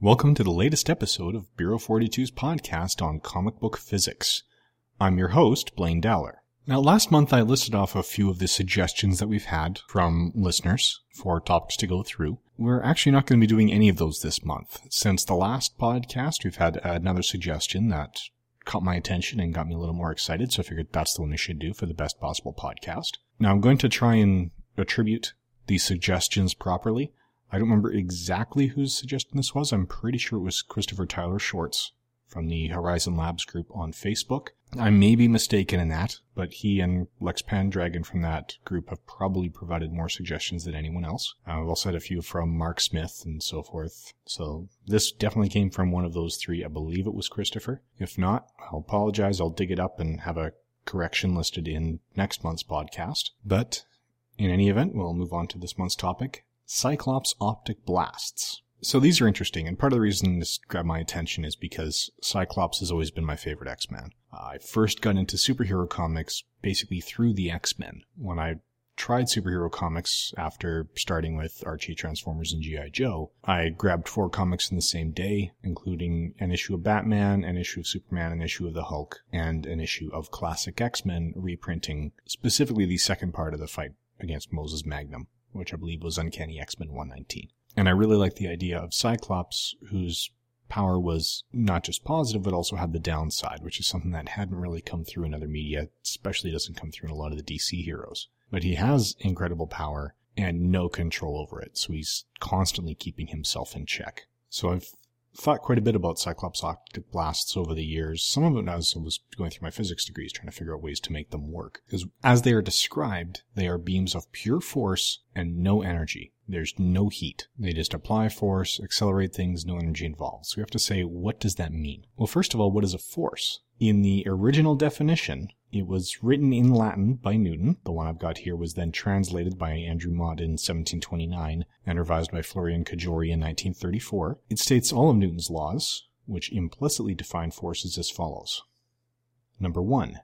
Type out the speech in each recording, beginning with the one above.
Welcome to the latest episode of Bureau 42's podcast on comic book physics. I'm your host, Blaine Dowler. Now, last month I listed off a few of the suggestions that we've had from listeners for topics to go through. We're actually not going to be doing any of those this month. Since the last podcast, we've had another suggestion that caught my attention and got me a little more excited, so I figured that's the one we should do for the best possible podcast. Now, I'm going to try and attribute these suggestions properly. I don't remember exactly whose suggestion this was. I'm pretty sure it was Christopher Tyler Schwartz from the Horizon Labs group on Facebook. I may be mistaken in that, but he and Lex Pandragon from that group have probably provided more suggestions than anyone else. Uh, I've also had a few from Mark Smith and so forth. So this definitely came from one of those three. I believe it was Christopher. If not, I'll apologize. I'll dig it up and have a correction listed in next month's podcast. But in any event, we'll move on to this month's topic Cyclops optic blasts. So these are interesting, and part of the reason this grabbed my attention is because Cyclops has always been my favorite X-Men. I first got into superhero comics basically through the X-Men. When I tried superhero comics after starting with Archie Transformers and G.I. Joe, I grabbed four comics in the same day, including an issue of Batman, an issue of Superman, an issue of the Hulk, and an issue of classic X-Men reprinting specifically the second part of the fight against Moses Magnum which I believe was Uncanny X-Men 119. And I really like the idea of Cyclops, whose power was not just positive, but also had the downside, which is something that hadn't really come through in other media, especially doesn't come through in a lot of the DC heroes. But he has incredible power and no control over it, so he's constantly keeping himself in check. So I've thought quite a bit about Cyclops optic blasts over the years. Some of it as I was going through my physics degrees, trying to figure out ways to make them work. Because as they are described, they are beams of pure force and no energy. There's no heat. They just apply force, accelerate things, no energy involved. So we have to say, what does that mean? Well, first of all, what is a force? In the original definition, it was written in Latin by Newton. The one I've got here was then translated by Andrew Motte in 1729 and revised by Florian Cajori in 1934. It states all of Newton's laws, which implicitly define forces as follows. Number one,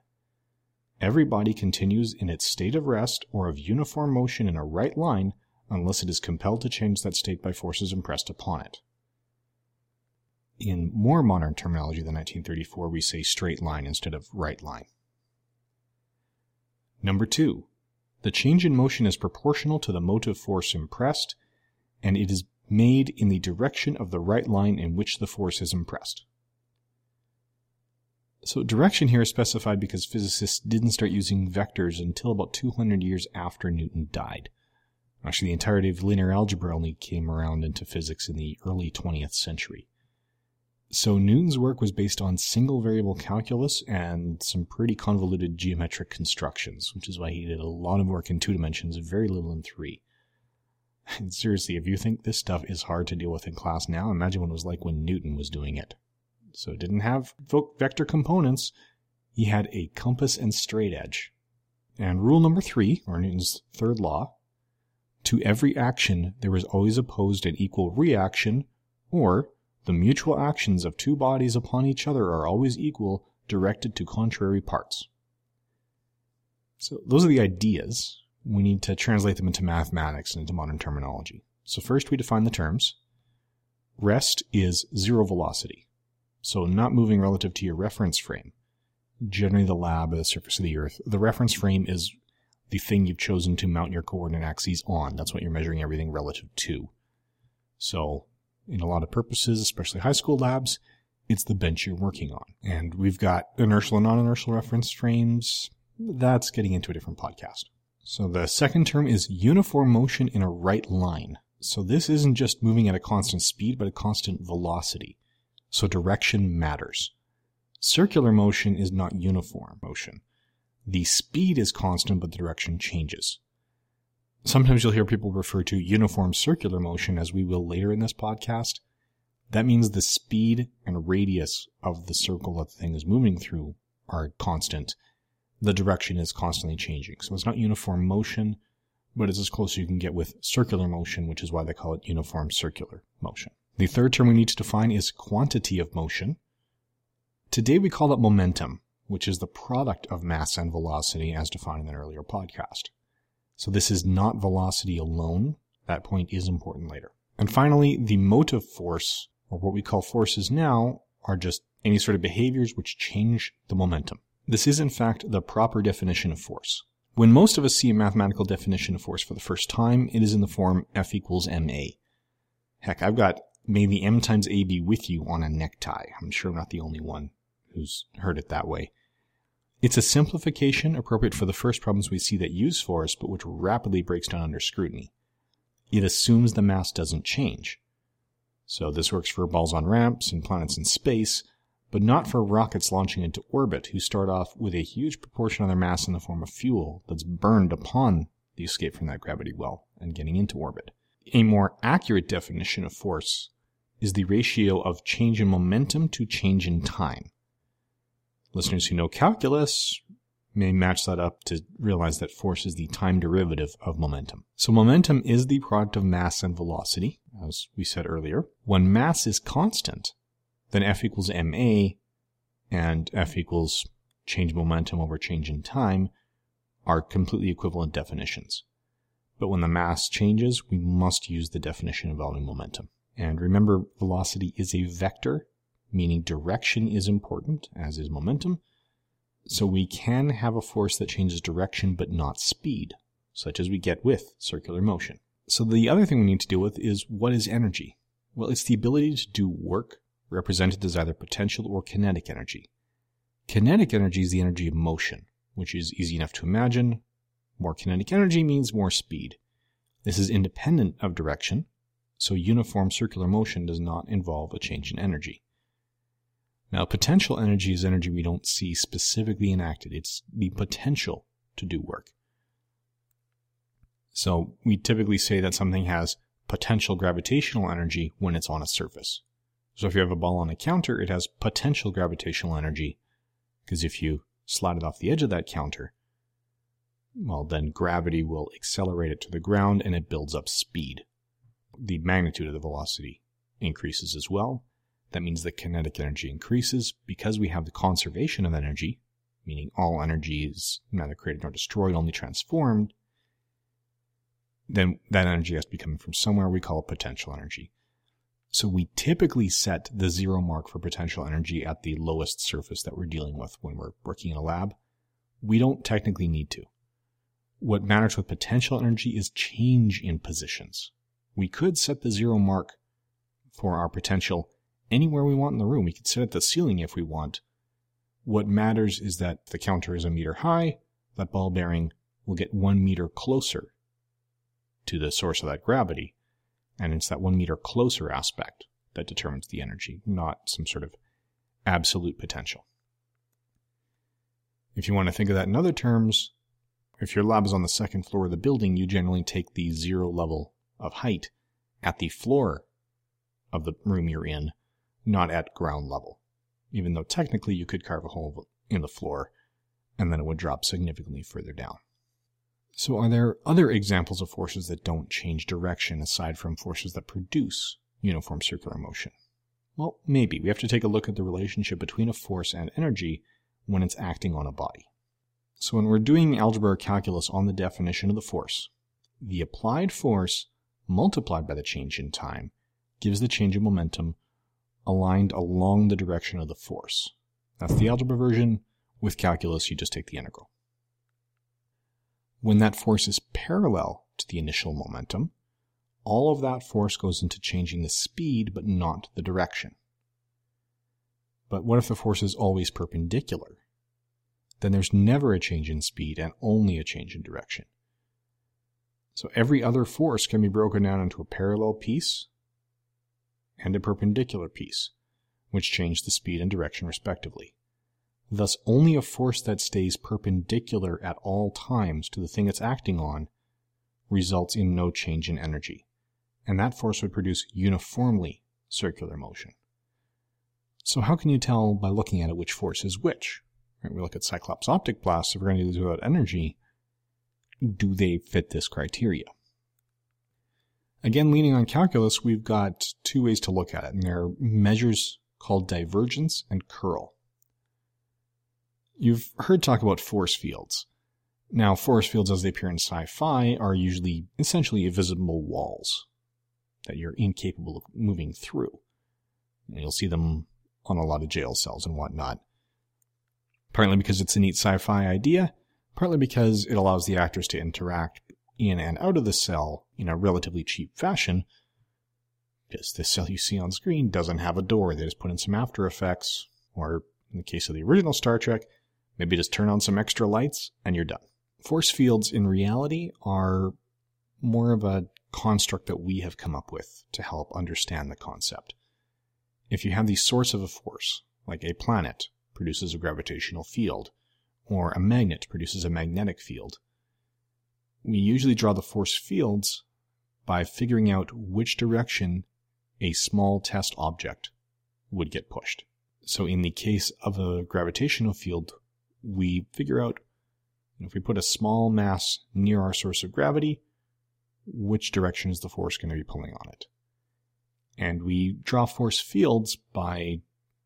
every body continues in its state of rest or of uniform motion in a right line unless it is compelled to change that state by forces impressed upon it. In more modern terminology than 1934, we say straight line instead of right line. Number two, the change in motion is proportional to the motive force impressed, and it is made in the direction of the right line in which the force is impressed. So direction here is specified because physicists didn't start using vectors until about 200 years after Newton died. Actually, the entirety of linear algebra only came around into physics in the early 20th century. So Newton's work was based on single variable calculus and some pretty convoluted geometric constructions, which is why he did a lot of work in two dimensions, very little in three. And seriously, if you think this stuff is hard to deal with in class now, imagine what it was like when Newton was doing it. So it didn't have vector components, he had a compass and straight edge. And rule number three, or Newton's third law, to every action there is always opposed an equal reaction, or the mutual actions of two bodies upon each other are always equal, directed to contrary parts. So those are the ideas. We need to translate them into mathematics and into modern terminology. So first we define the terms. Rest is zero velocity. So not moving relative to your reference frame. Generally the lab or the surface of the earth. The reference frame is the thing you've chosen to mount your coordinate axes on. That's what you're measuring everything relative to. So in a lot of purposes, especially high school labs, it's the bench you're working on. And we've got inertial and non-inertial reference frames. That's getting into a different podcast. So the second term is uniform motion in a right line. So this isn't just moving at a constant speed, but a constant velocity. So direction matters. Circular motion is not uniform motion. The speed is constant, but the direction changes. Sometimes you'll hear people refer to uniform circular motion, as we will later in this podcast. That means the speed and radius of the circle that the thing is moving through are constant. The direction is constantly changing. So it's not uniform motion, but it's as close as you can get with circular motion, which is why they call it uniform circular motion. The third term we need to define is quantity of motion. Today we call it momentum, which is the product of mass and velocity as defined in an earlier podcast. So this is not velocity alone. That point is important later. And finally, the motive force or what we call forces now, are just any sort of behaviors which change the momentum. This is in fact the proper definition of force. When most of us see a mathematical definition of force for the first time, it is in the form F equals ma. Heck, I've got maybe m times ab with you on a necktie. I'm sure I'm not the only one who's heard it that way. It's a simplification appropriate for the first problems we see that use force, but which rapidly breaks down under scrutiny. It assumes the mass doesn't change. So this works for balls on ramps and planets in space, but not for rockets launching into orbit who start off with a huge proportion of their mass in the form of fuel that's burned upon the escape from that gravity well and getting into orbit. A more accurate definition of force is the ratio of change in momentum to change in time. Listeners who know calculus may match that up to realize that force is the time derivative of momentum. So momentum is the product of mass and velocity, as we said earlier. When mass is constant, then F equals ma and F equals change momentum over change in time are completely equivalent definitions. But when the mass changes, we must use the definition involving momentum. And remember, velocity is a vector meaning direction is important, as is momentum. So we can have a force that changes direction but not speed, such as we get with circular motion. So the other thing we need to deal with is what is energy? Well, it's the ability to do work represented as either potential or kinetic energy. Kinetic energy is the energy of motion, which is easy enough to imagine. More kinetic energy means more speed. This is independent of direction, so uniform circular motion does not involve a change in energy. Now, potential energy is energy we don't see specifically enacted. It's the potential to do work. So we typically say that something has potential gravitational energy when it's on a surface. So if you have a ball on a counter, it has potential gravitational energy because if you slide it off the edge of that counter, well, then gravity will accelerate it to the ground and it builds up speed. The magnitude of the velocity increases as well, that means the kinetic energy increases because we have the conservation of energy, meaning all energy is neither created nor destroyed, only transformed. Then that energy has to be coming from somewhere we call potential energy. So we typically set the zero mark for potential energy at the lowest surface that we're dealing with when we're working in a lab. We don't technically need to. What matters with potential energy is change in positions. We could set the zero mark for our potential anywhere we want in the room. We could sit at the ceiling if we want. What matters is that the counter is a meter high, that ball bearing will get one meter closer to the source of that gravity. And it's that one meter closer aspect that determines the energy, not some sort of absolute potential. If you want to think of that in other terms, if your lab is on the second floor of the building, you generally take the zero level of height at the floor of the room you're in not at ground level, even though technically you could carve a hole in the floor and then it would drop significantly further down. So, are there other examples of forces that don't change direction aside from forces that produce uniform circular motion? Well, maybe. We have to take a look at the relationship between a force and energy when it's acting on a body. So, when we're doing algebra or calculus on the definition of the force, the applied force multiplied by the change in time gives the change in momentum aligned along the direction of the force. That's the algebra version. With calculus, you just take the integral. When that force is parallel to the initial momentum, all of that force goes into changing the speed but not the direction. But what if the force is always perpendicular? Then there's never a change in speed and only a change in direction. So every other force can be broken down into a parallel piece and a perpendicular piece, which change the speed and direction respectively. Thus, only a force that stays perpendicular at all times to the thing it's acting on results in no change in energy, and that force would produce uniformly circular motion. So how can you tell by looking at it which force is which? Right, we look at Cyclops optic blasts, if we're going to do this about energy, do they fit this criteria? Again, leaning on calculus, we've got two ways to look at it, and there are measures called divergence and curl. You've heard talk about force fields. Now, force fields as they appear in sci-fi are usually essentially invisible walls that you're incapable of moving through. And you'll see them on a lot of jail cells and whatnot. Partly because it's a neat sci fi idea, partly because it allows the actors to interact in and out of the cell in a relatively cheap fashion. Because the cell you see on screen doesn't have a door. They just put in some After Effects, or in the case of the original Star Trek, maybe just turn on some extra lights and you're done. Force fields in reality are more of a construct that we have come up with to help understand the concept. If you have the source of a force, like a planet produces a gravitational field, or a magnet produces a magnetic field, we usually draw the force fields by figuring out which direction a small test object would get pushed. So in the case of a gravitational field, we figure out if we put a small mass near our source of gravity, which direction is the force going to be pulling on it. And we draw force fields by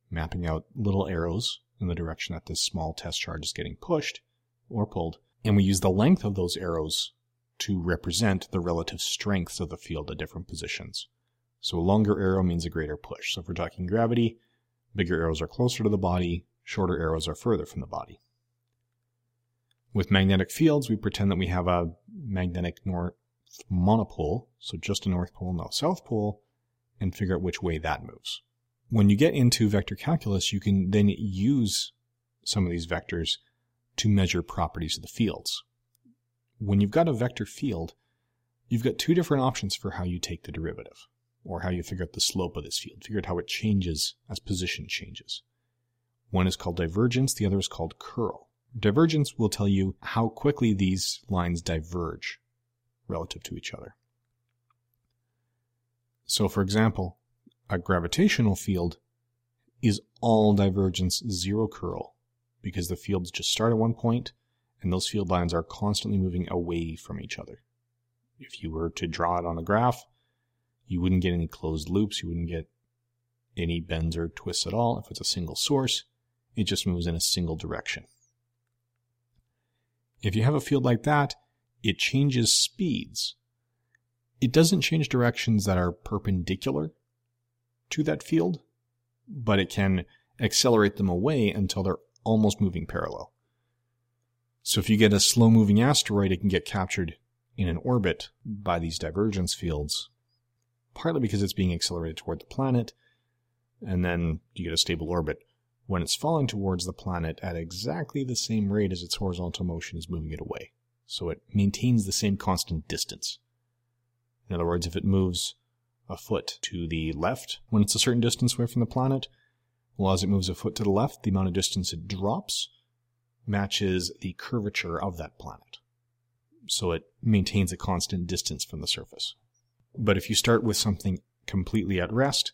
mapping out little arrows in the direction that this small test charge is getting pushed or pulled. And we use the length of those arrows to represent the relative strengths of the field at different positions. So a longer arrow means a greater push. So if we're talking gravity, bigger arrows are closer to the body, shorter arrows are further from the body. With magnetic fields, we pretend that we have a magnetic north monopole, so just a north pole, no south pole, and figure out which way that moves. When you get into vector calculus, you can then use some of these vectors to measure properties of the fields. When you've got a vector field, you've got two different options for how you take the derivative, or how you figure out the slope of this field, figure out how it changes as position changes. One is called divergence, the other is called curl. Divergence will tell you how quickly these lines diverge relative to each other. So, for example, a gravitational field is all divergence, zero curl, because the fields just start at one point and those field lines are constantly moving away from each other. If you were to draw it on a graph, you wouldn't get any closed loops, you wouldn't get any bends or twists at all. If it's a single source, it just moves in a single direction. If you have a field like that, it changes speeds it doesn't change directions that are perpendicular to that field, but it can accelerate them away until they're almost moving parallel. So if you get a slow moving asteroid, it can get captured in an orbit by these divergence fields, partly because it's being accelerated toward the planet, and then you get a stable orbit when it's falling towards the planet at exactly the same rate as its horizontal motion is moving it away. So it maintains the same constant distance. In other words, if it moves a foot to the left when it's a certain distance away from the planet, well, as it moves a foot to the left, the amount of distance it drops matches the curvature of that planet. So it maintains a constant distance from the surface. But if you start with something completely at rest,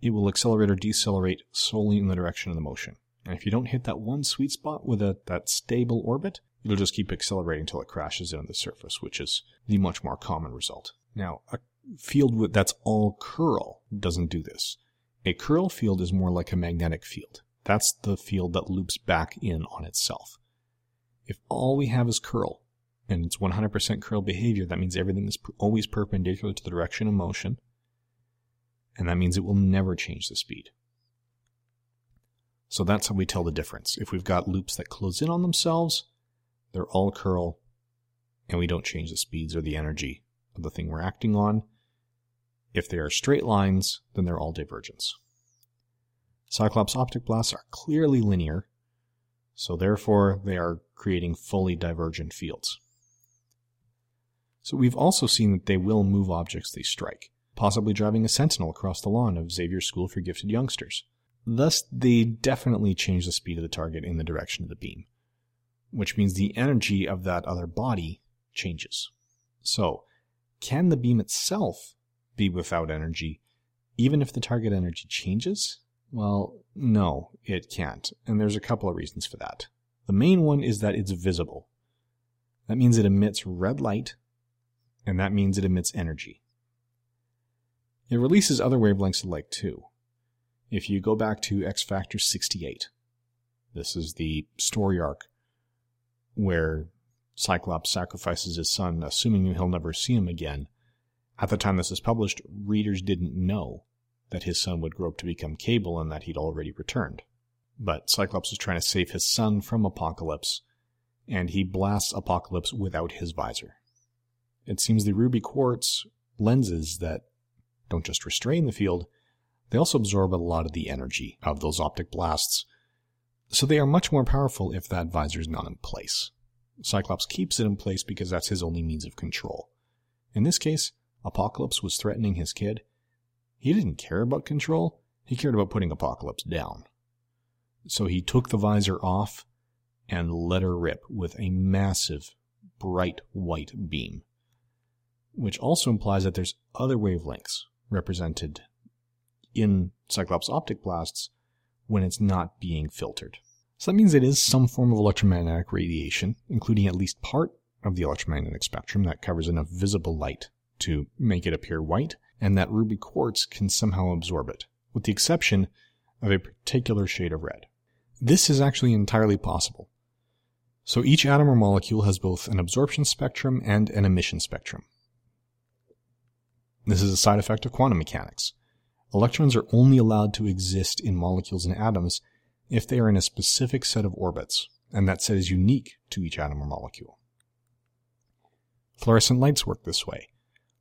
it will accelerate or decelerate solely in the direction of the motion. And if you don't hit that one sweet spot with a, that stable orbit, it'll just keep accelerating until it crashes into the surface, which is the much more common result. Now, a field that's all curl doesn't do this. A curl field is more like a magnetic field. That's the field that loops back in on itself. If all we have is curl, and it's 100% curl behavior, that means everything is always perpendicular to the direction of motion, and that means it will never change the speed. So that's how we tell the difference. If we've got loops that close in on themselves, they're all curl, and we don't change the speeds or the energy of the thing we're acting on. If they are straight lines, then they're all divergence. Cyclops optic blasts are clearly linear, so therefore they are creating fully divergent fields. So we've also seen that they will move objects they strike, possibly driving a sentinel across the lawn of Xavier School for Gifted Youngsters. Thus, they definitely change the speed of the target in the direction of the beam, which means the energy of that other body changes. So, can the beam itself be without energy, even if the target energy changes? Well, no, it can't, and there's a couple of reasons for that. The main one is that it's visible. That means it emits red light, and that means it emits energy. It releases other wavelengths of light too. If you go back to X Factor 68, this is the story arc where Cyclops sacrifices his son, assuming he'll never see him again. At the time this is published, readers didn't know that his son would grow up to become Cable and that he'd already returned. But Cyclops is trying to save his son from Apocalypse, and he blasts Apocalypse without his visor. It seems the ruby quartz lenses that don't just restrain the field, they also absorb a lot of the energy of those optic blasts, so they are much more powerful if that visor is not in place. Cyclops keeps it in place because that's his only means of control. In this case, Apocalypse was threatening his kid. He didn't care about control, he cared about putting Apocalypse down. So he took the visor off and let her rip with a massive, bright white beam. Which also implies that there's other wavelengths represented in Cyclops optic blasts when it's not being filtered. So that means it is some form of electromagnetic radiation, including at least part of the electromagnetic spectrum that covers enough visible light to make it appear white, and that ruby quartz can somehow absorb it, with the exception of a particular shade of red. This is actually entirely possible. So each atom or molecule has both an absorption spectrum and an emission spectrum. This is a side effect of quantum mechanics. Electrons are only allowed to exist in molecules and atoms if they are in a specific set of orbits, and that set is unique to each atom or molecule. Fluorescent lights work this way.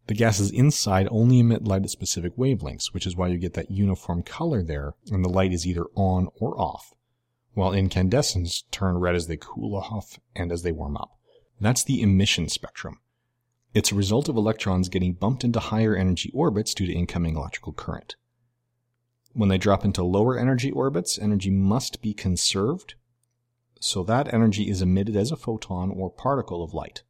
The gases inside only emit light at specific wavelengths, which is why you get that uniform color there, and the light is either on or off while incandescents turn red as they cool off and as they warm up. That's the emission spectrum. It's a result of electrons getting bumped into higher energy orbits due to incoming electrical current. When they drop into lower energy orbits, energy must be conserved, so that energy is emitted as a photon or particle of light.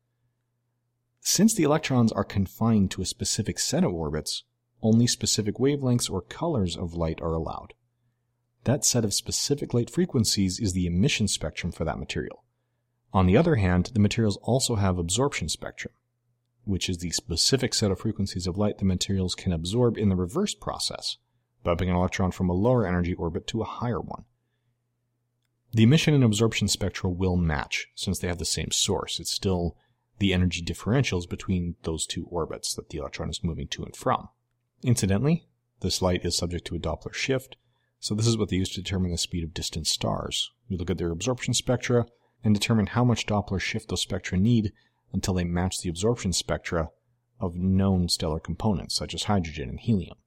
Since the electrons are confined to a specific set of orbits, only specific wavelengths or colors of light are allowed. That set of specific light frequencies is the emission spectrum for that material. On the other hand, the materials also have absorption spectrum, which is the specific set of frequencies of light the materials can absorb in the reverse process, bumping an electron from a lower energy orbit to a higher one. The emission and absorption spectra will match since they have the same source. It's still the energy differentials between those two orbits that the electron is moving to and from. Incidentally, this light is subject to a Doppler shift, so this is what they use to determine the speed of distant stars. We look at their absorption spectra and determine how much Doppler shift those spectra need until they match the absorption spectra of known stellar components, such as hydrogen and helium.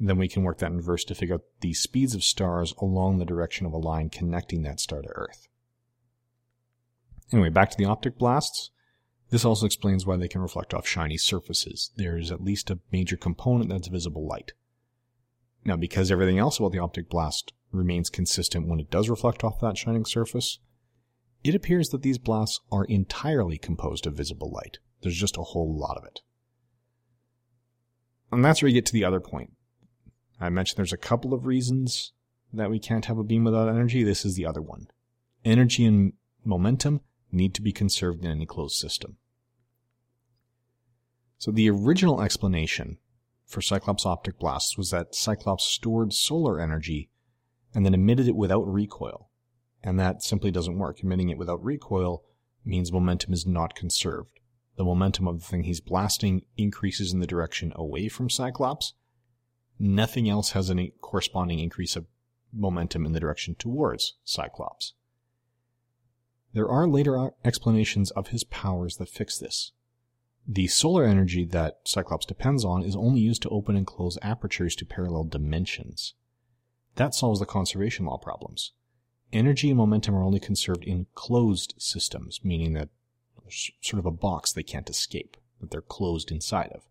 Then we can work that in reverse to figure out the speeds of stars along the direction of a line connecting that star to Earth. Anyway, back to the optic blasts. This also explains why they can reflect off shiny surfaces. There is at least a major component that's visible light. Now, because everything else about the optic blast remains consistent when it does reflect off that shining surface, it appears that these blasts are entirely composed of visible light. There's just a whole lot of it. And that's where you get to the other point. I mentioned there's a couple of reasons that we can't have a beam without energy. This is the other one. Energy and momentum need to be conserved in any closed system. So the original explanation for Cyclops optic blasts was that Cyclops stored solar energy and then emitted it without recoil. And that simply doesn't work. Emitting it without recoil means momentum is not conserved. The momentum of the thing he's blasting increases in the direction away from Cyclops. Nothing else has any corresponding increase of momentum in the direction towards Cyclops. There are later uh, explanations of his powers that fix this. The solar energy that Cyclops depends on is only used to open and close apertures to parallel dimensions. That solves the conservation law problems. Energy and momentum are only conserved in closed systems, meaning that there's sort of a box they can't escape, that they're closed inside of.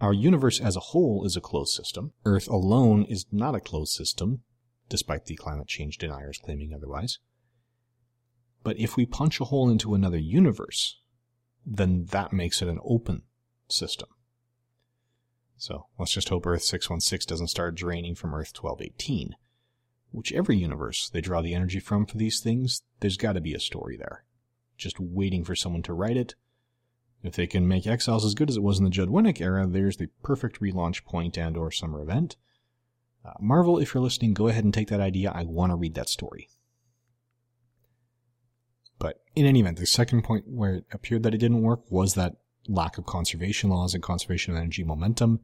Our universe as a whole is a closed system. Earth alone is not a closed system, despite the climate change deniers claiming otherwise. But if we punch a hole into another universe, then that makes it an open system. So let's just hope Earth 616 doesn't start draining from Earth 1218. Whichever universe they draw the energy from for these things, there's got to be a story there. Just waiting for someone to write it. If they can make Exiles as good as it was in the Judd Winick era, there's the perfect relaunch point and or summer event. Uh, Marvel, if you're listening, go ahead and take that idea. I want to read that story. But in any event, the second point where it appeared that it didn't work was that lack of conservation laws and conservation of energy momentum.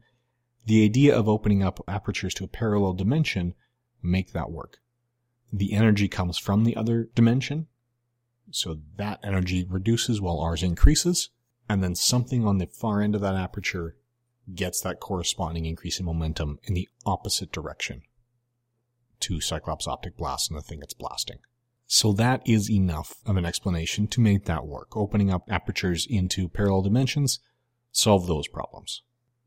the idea of opening up apertures to a parallel dimension make that work. The energy comes from the other dimension, so that energy reduces while ours increases, and then something on the far end of that aperture gets that corresponding increase in momentum in the opposite direction to Cyclops optic blast and the thing it's blasting. So that is enough of an explanation to make that work. Opening up apertures into parallel dimensions solve those problems.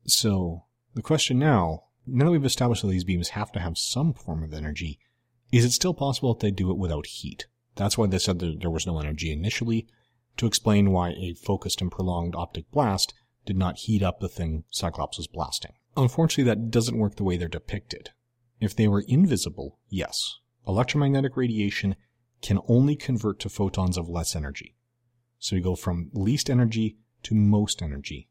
So the question now, now that we've established that these beams have to have some form of energy, is it still possible that they do it without heat? That's why they said that there was no energy initially, to explain why a focused and prolonged optic blast did not heat up the thing Cyclops was blasting. Unfortunately, that doesn't work the way they're depicted. If they were invisible, yes. Electromagnetic radiation can only convert to photons of less energy. So we go from least energy to most energy.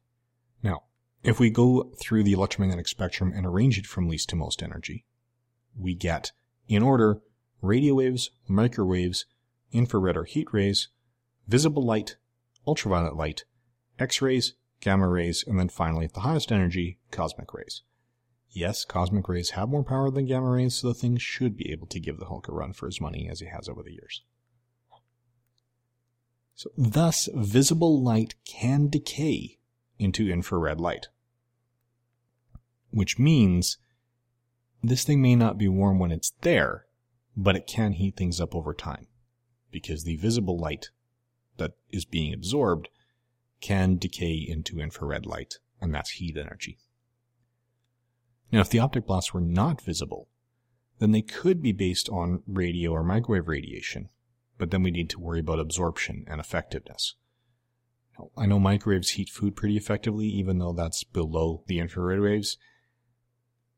Now, if we go through the electromagnetic spectrum and arrange it from least to most energy, we get, in order, radio waves, microwaves, infrared or heat rays, visible light, ultraviolet light, X-rays, gamma rays, and then finally, at the highest energy, cosmic rays. Yes, cosmic rays have more power than gamma rays, so the thing should be able to give the Hulk a run for his money as he has over the years. So, thus, visible light can decay into infrared light which means this thing may not be warm when it's there, but it can heat things up over time because the visible light that is being absorbed can decay into infrared light, and that's heat energy. Now, if the optic blasts were not visible, then they could be based on radio or microwave radiation, but then we need to worry about absorption and effectiveness. I know microwaves heat food pretty effectively, even though that's below the infrared waves,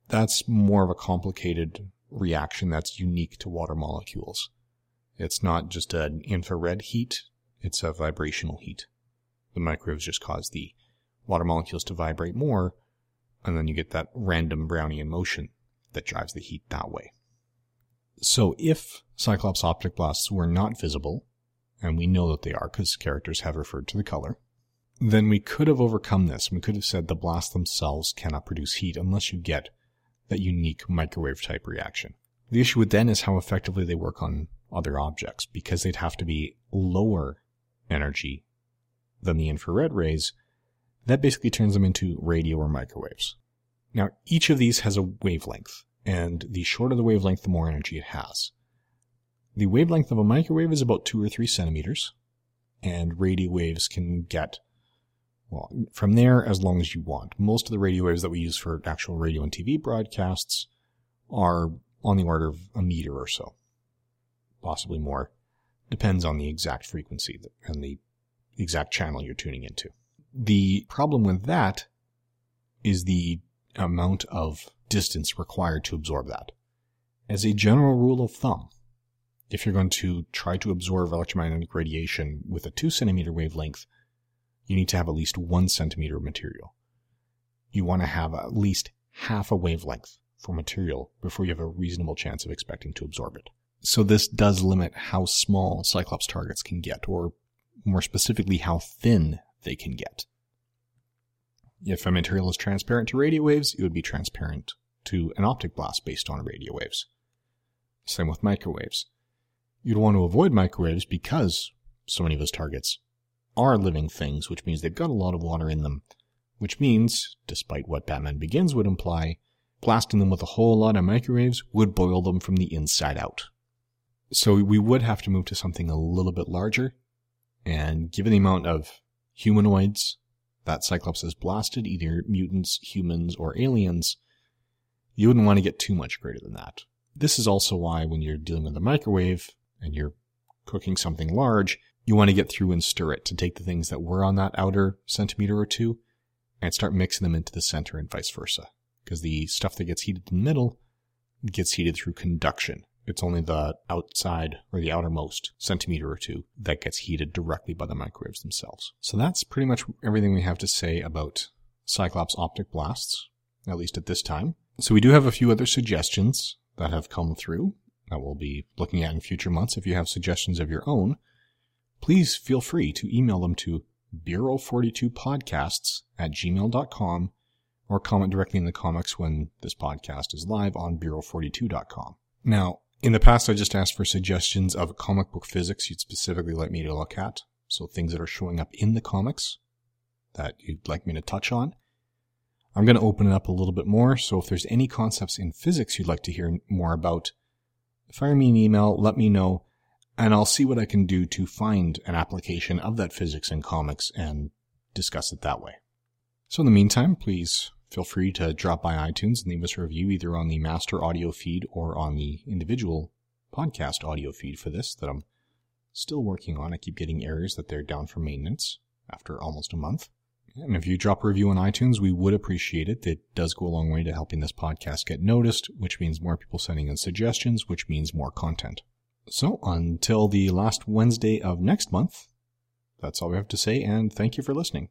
that's more of a complicated reaction that's unique to water molecules. It's not just an infrared heat, it's a vibrational heat. The microwaves just cause the water molecules to vibrate more, and then you get that random Brownian motion that drives the heat that way. So if Cyclops optic blasts were not visible, and we know that they are because characters have referred to the color, then we could have overcome this. We could have said the blasts themselves cannot produce heat unless you get that unique microwave type reaction. The issue with then is how effectively they work on other objects because they'd have to be lower energy than the infrared rays. That basically turns them into radio or microwaves. Now, each of these has a wavelength, and the shorter the wavelength, the more energy it has. The wavelength of a microwave is about two or three centimeters, and radio waves can get well, from there, as long as you want. Most of the radio waves that we use for actual radio and TV broadcasts are on the order of a meter or so, possibly more. Depends on the exact frequency and the exact channel you're tuning into. The problem with that is the amount of distance required to absorb that. As a general rule of thumb, if you're going to try to absorb electromagnetic radiation with a two centimeter wavelength, you need to have at least one centimeter of material. You want to have at least half a wavelength for material before you have a reasonable chance of expecting to absorb it. So this does limit how small Cyclops targets can get, or more specifically, how thin they can get. If a material is transparent to radio waves, it would be transparent to an optic blast based on radio waves. Same with microwaves. You'd want to avoid microwaves because so many of those targets are living things, which means they've got a lot of water in them. Which means, despite what Batman Begins would imply, blasting them with a whole lot of microwaves would boil them from the inside out. So we would have to move to something a little bit larger, and given the amount of humanoids that Cyclops has blasted, either mutants, humans, or aliens, you wouldn't want to get too much greater than that. This is also why when you're dealing with a microwave and you're cooking something large, you want to get through and stir it to take the things that were on that outer centimeter or two and start mixing them into the center and vice versa. Because the stuff that gets heated in the middle gets heated through conduction. It's only the outside or the outermost centimeter or two that gets heated directly by the microwaves themselves. So that's pretty much everything we have to say about Cyclops optic blasts, at least at this time. So we do have a few other suggestions that have come through that we'll be looking at in future months. If you have suggestions of your own, please feel free to email them to bureau42podcasts at gmail.com or comment directly in the comics when this podcast is live on Bureau42.com. Now, in the past, I just asked for suggestions of comic book physics you'd specifically like me to look at. So things that are showing up in the comics that you'd like me to touch on. I'm going to open it up a little bit more. So if there's any concepts in physics you'd like to hear more about, fire me an email, let me know, and I'll see what I can do to find an application of that physics in comics and discuss it that way. So in the meantime, please feel free to drop by iTunes and leave us a review either on the master audio feed or on the individual podcast audio feed for this that I'm still working on. I keep getting errors that they're down for maintenance after almost a month. And if you drop a review on iTunes, we would appreciate it. It does go a long way to helping this podcast get noticed, which means more people sending in suggestions, which means more content. So until the last Wednesday of next month, that's all we have to say, and thank you for listening.